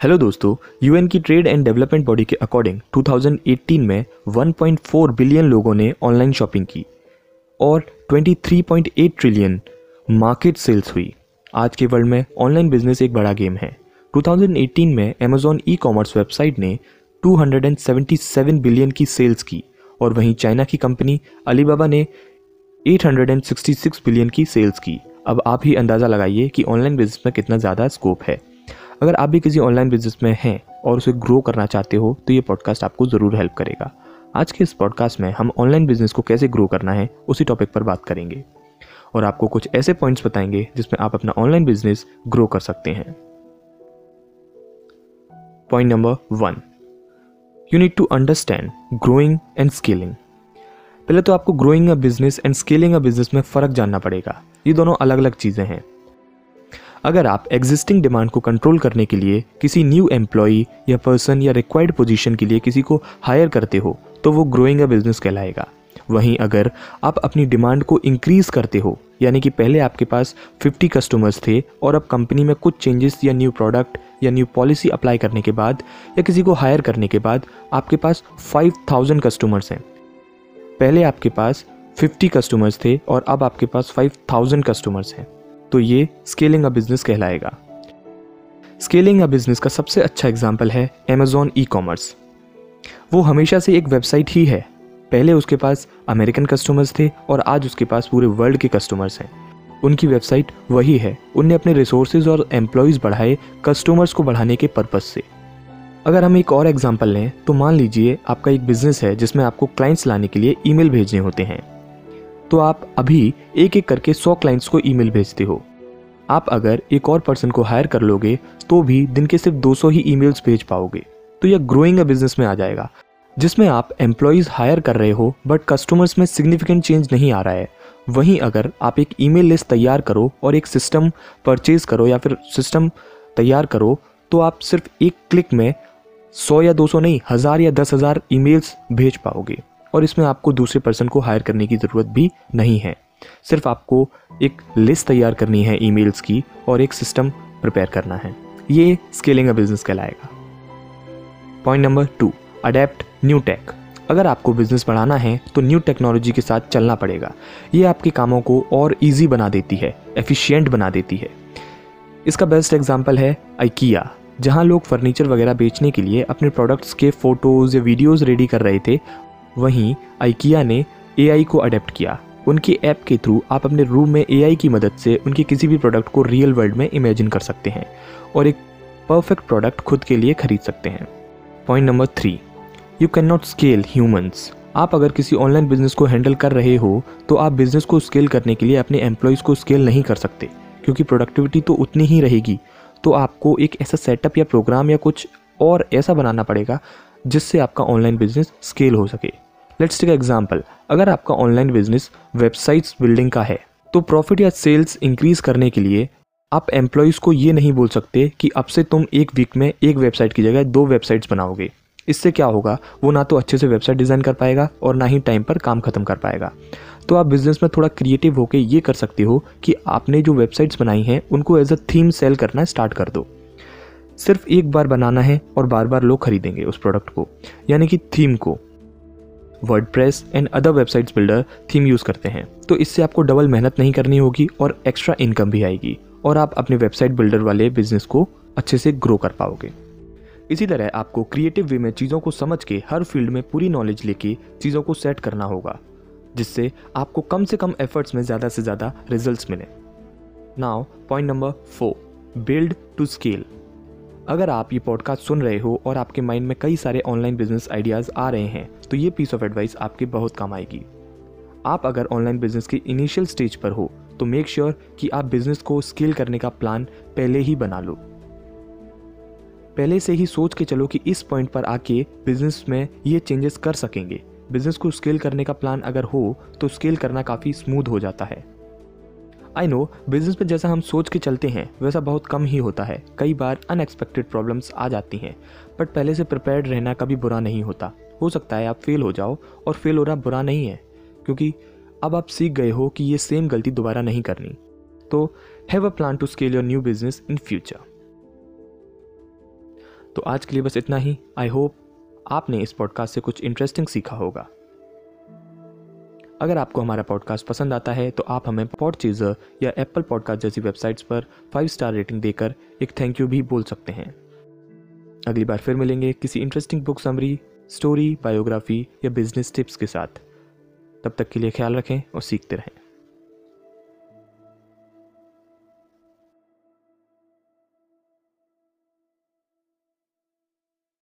Hello दोस्तों UN की trade and development body के अकॉर्डिंग 2018 में 1.4 बिलियन लोगों ने ऑनलाइन शॉपिंग की और 23.8 ट्रिलियन मार्केट सेल्स हुई। आज के वर्ल्ड में ऑनलाइन बिज़नेस एक बड़ा गेम है। 2018 में अमेजॉन ई कॉमर्स वेबसाइट ने 277 बिलियन की सेल्स की और वहीं चाइना की कंपनी अलीबाबा ने 866 बिलियन की सेल्स की। अब आप ही अंदाज़ा लगाइए कि ऑनलाइन बिज़नेस में कितना ज़्यादा स्कोप है। अगर आप भी किसी ऑनलाइन बिज़नेस में हैं और उसे ग्रो करना चाहते हो तो ये पॉडकास्ट आपको ज़रूर हेल्प करेगा। आज के इस पॉडकास्ट में हम ऑनलाइन बिज़नेस को कैसे ग्रो करना है, उसी टॉपिक पर बात करेंगे। और आपको कुछ ऐसे पॉइंट्स बताएँगे, जिसमें आप अपना ऑनलाइन बिज़नेस ग्रो कर सकते हैं। Point number one you need to understand growing and scaling पहले तो आपको growing a business and scaling a business में फ़र्क जानना पड़ेगा। ये दोनों अलग अलग चीज़ें हैं। अगर आप एग्जिस्टिंग डिमांड को कंट्रोल करने के लिए किसी न्यू एम्प्लॉई या पर्सन या रिक्वायर्ड पोजीशन के लिए किसी को हायर करते हो तो वो ग्रोइंग अ बिज़नेस कहलाएगा। वहीं अगर आप अपनी डिमांड को इंक्रीज करते हो, यानी कि पहले आपके पास 50 कस्टमर्स थे और अब कंपनी में कुछ चेंजेस या न्यू प्रोडक्ट या न्यू पॉलिसी अप्लाई करने के बाद या किसी को हायर करने के बाद आपके पास 5000 कस्टमर्स हैं। पहले आपके पास 50 कस्टमर्स थे और अब आपके पास 5000 कस्टमर्स हैं। तो ये स्केलिंग अ बिज़नेस कहलाएगा। स्केलिंग अ बिज़नेस का सबसे अच्छा एग्ज़ाम्पल है अमेजोन ई कॉमर्स वो हमेशा से एक वेबसाइट ही है। पहले उसके पास अमेरिकन कस्टमर्स थे और आज उसके पास पूरे वर्ल्ड के कस्टमर्स हैं। उनकी वेबसाइट वही है। उनने अपने रिसोर्सेज और एम्प्लॉयज़ बढ़ाए कस्टमर्स को बढ़ाने के पर्पज़ से। अगर हम एक और एग्जांपल लें तो मान लीजिए आपका एक बिज़नेस है जिसमें आपको क्लाइंट्स लाने के लिए ईमेल भेजने होते हैं। तो आप अभी एक एक करके सौ क्लाइंट्स को ईमेल भेजते हो। आप अगर एक और पर्सन को हायर कर लोगे तो भी दिन के सिर्फ़ 200 ही ईमेल्स भेज पाओगे। तो यह ग्रोइंग अ बिज़नेस में आ जाएगा, जिसमें आप एम्प्लॉयज़ हायर कर रहे हो बट कस्टमर्स में सिग्निफिकेंट चेंज नहीं आ रहा है। वहीं अगर आप एक ईमेल लिस्ट तैयार करो और एक सिस्टम परचेज करो या फिर सिस्टम तैयार करो तो आप सिर्फ़ एक क्लिक में सौ या दो सौ नहीं, हज़ार या दस हज़ार ईमेल्स भेज पाओगे। और इसमें आपको दूसरे पर्सन को हायर करने की ज़रूरत भी नहीं है। सिर्फ़ आपको एक लिस्ट तैयार करनी है ईमेल्स की और एक सिस्टम प्रिपेयर करना है। ये स्केलिंग अ बिज़नेस कहलाएगा। Point number two adapt new tech अगर आपको बिज़नेस बढ़ाना है तो न्यू टेक्नोलॉजी के साथ चलना पड़ेगा। ये आपके कामों को और इजी बना देती है एफिशिएंट बना देती है। इसका बेस्ट एग्जांपल है आइकिया जहाँ लोग फर्नीचर वगैरह बेचने के लिए अपने प्रोडक्ट्स के फ़ोटोज़ या वीडियोज़ रेडी कर रहे थे वहीं आइकिया ने एआई को अडेप्ट किया। उनकी ऐप के थ्रू आप अपने रूम में एआई की मदद से उनके किसी भी प्रोडक्ट को रियल वर्ल्ड में इमेजिन कर सकते हैं और एक परफेक्ट प्रोडक्ट खुद के लिए खरीद सकते हैं। Point number three you can not scale humans आप अगर किसी ऑनलाइन बिज़नेस को हैंडल कर रहे हो तो आप बिज़नेस को स्केल करने के लिए अपने एम्प्लॉयज़ को स्केल नहीं कर सकते, क्योंकि प्रोडक्टिविटी तो उतनी ही रहेगी। तो आपको एक ऐसा सेटअप या प्रोग्राम या कुछ और ऐसा बनाना पड़ेगा, जिससे आपका ऑनलाइन बिज़नेस स्केल हो सके। लेट्स टेक एग्ज़ाम्पल अगर आपका ऑनलाइन बिज़नेस वेबसाइट्स बिल्डिंग का है तो प्रॉफिट या सेल्स इंक्रीज करने के लिए आप एम्प्लॉयज़ को ये नहीं बोल सकते कि अब से तुम एक वीक में एक वेबसाइट की जगह दो वेबसाइट्स बनाओगे। इससे क्या होगा? वो ना तो अच्छे से वेबसाइट डिज़ाइन कर पाएगा और ना ही टाइम पर काम खत्म कर पाएगा। तो आप बिज़नेस में थोड़ा क्रिएटिव होकर ये कर सकते हो कि आपने जो वेबसाइट्स बनाई हैं, उनको एज अ थीम सेल करना स्टार्ट कर दो। सिर्फ़ एक बार बनाना है और बार बार लोग खरीदेंगे उस प्रोडक्ट को, यानी कि थीम को। WordPress and other websites builder theme use करते हैं। तो इससे आपको डबल मेहनत नहीं करनी होगी और एक्स्ट्रा इनकम भी आएगी और आप अपने वेबसाइट बिल्डर वाले बिज़नेस को अच्छे से ग्रो कर पाओगे। इसी तरह आपको क्रिएटिव वे में चीज़ों को समझ के हर फ़ील्ड में पूरी नॉलेज लेके चीज़ों को सेट करना होगा, जिससे आपको कम से कम एफर्ट्स में ज़्यादा से ज़्यादा रिजल्ट्स मिले। Now point number four build to scale अगर आप ये पॉडकास्ट सुन रहे हो और आपके माइंड में कई सारे ऑनलाइन बिज़नेस आइडियाज़ आ रहे हैं तो ये पीस ऑफ़ एडवाइस आपके बहुत काम आएगी। आप अगर ऑनलाइन बिज़नेस की इनिशियल स्टेज पर हो तो मेक श्योर sure कि आप बिज़नेस को स्केल करने का प्लान पहले ही बना लो। पहले से ही सोच के चलो कि इस पॉइंट पर आके बिज़नेस में ये चेंजेस कर सकेंगे। बिज़नेस को स्केल करने का प्लान अगर हो तो स्केल करना काफ़ी स्मूथ हो जाता है। आई नो बिज़नेस में जैसा हम सोच के चलते हैं, वैसा बहुत कम ही होता है। कई बार अनएक्सपेक्टेड प्रॉब्लम्स आ जाती हैं। बट पहले से प्रिपेयर्ड रहना कभी बुरा नहीं होता। हो सकता है आप फेल हो जाओ और फेल हो रहा बुरा नहीं है। क्योंकि अब आप सीख गए हो कि ये सेम गलती दोबारा नहीं करनी। तो have a plan to scale your new business in future तो आज के लिए बस इतना ही। आई होप आपने इस पॉडकास्ट से कुछ इंटरेस्टिंग सीखा होगा। अगर आपको हमारा पॉडकास्ट पसंद आता है तो आप हमें पॉड चीज़र या एप्पल पॉडकास्ट जैसी वेबसाइट्स पर फाइव स्टार रेटिंग देकर एक थैंक यू भी बोल सकते हैं। अगली बार फिर मिलेंगे किसी interesting book summary story biography या बिज़नेस टिप्स के साथ। तब तक के लिए ख्याल रखें और सीखते रहें।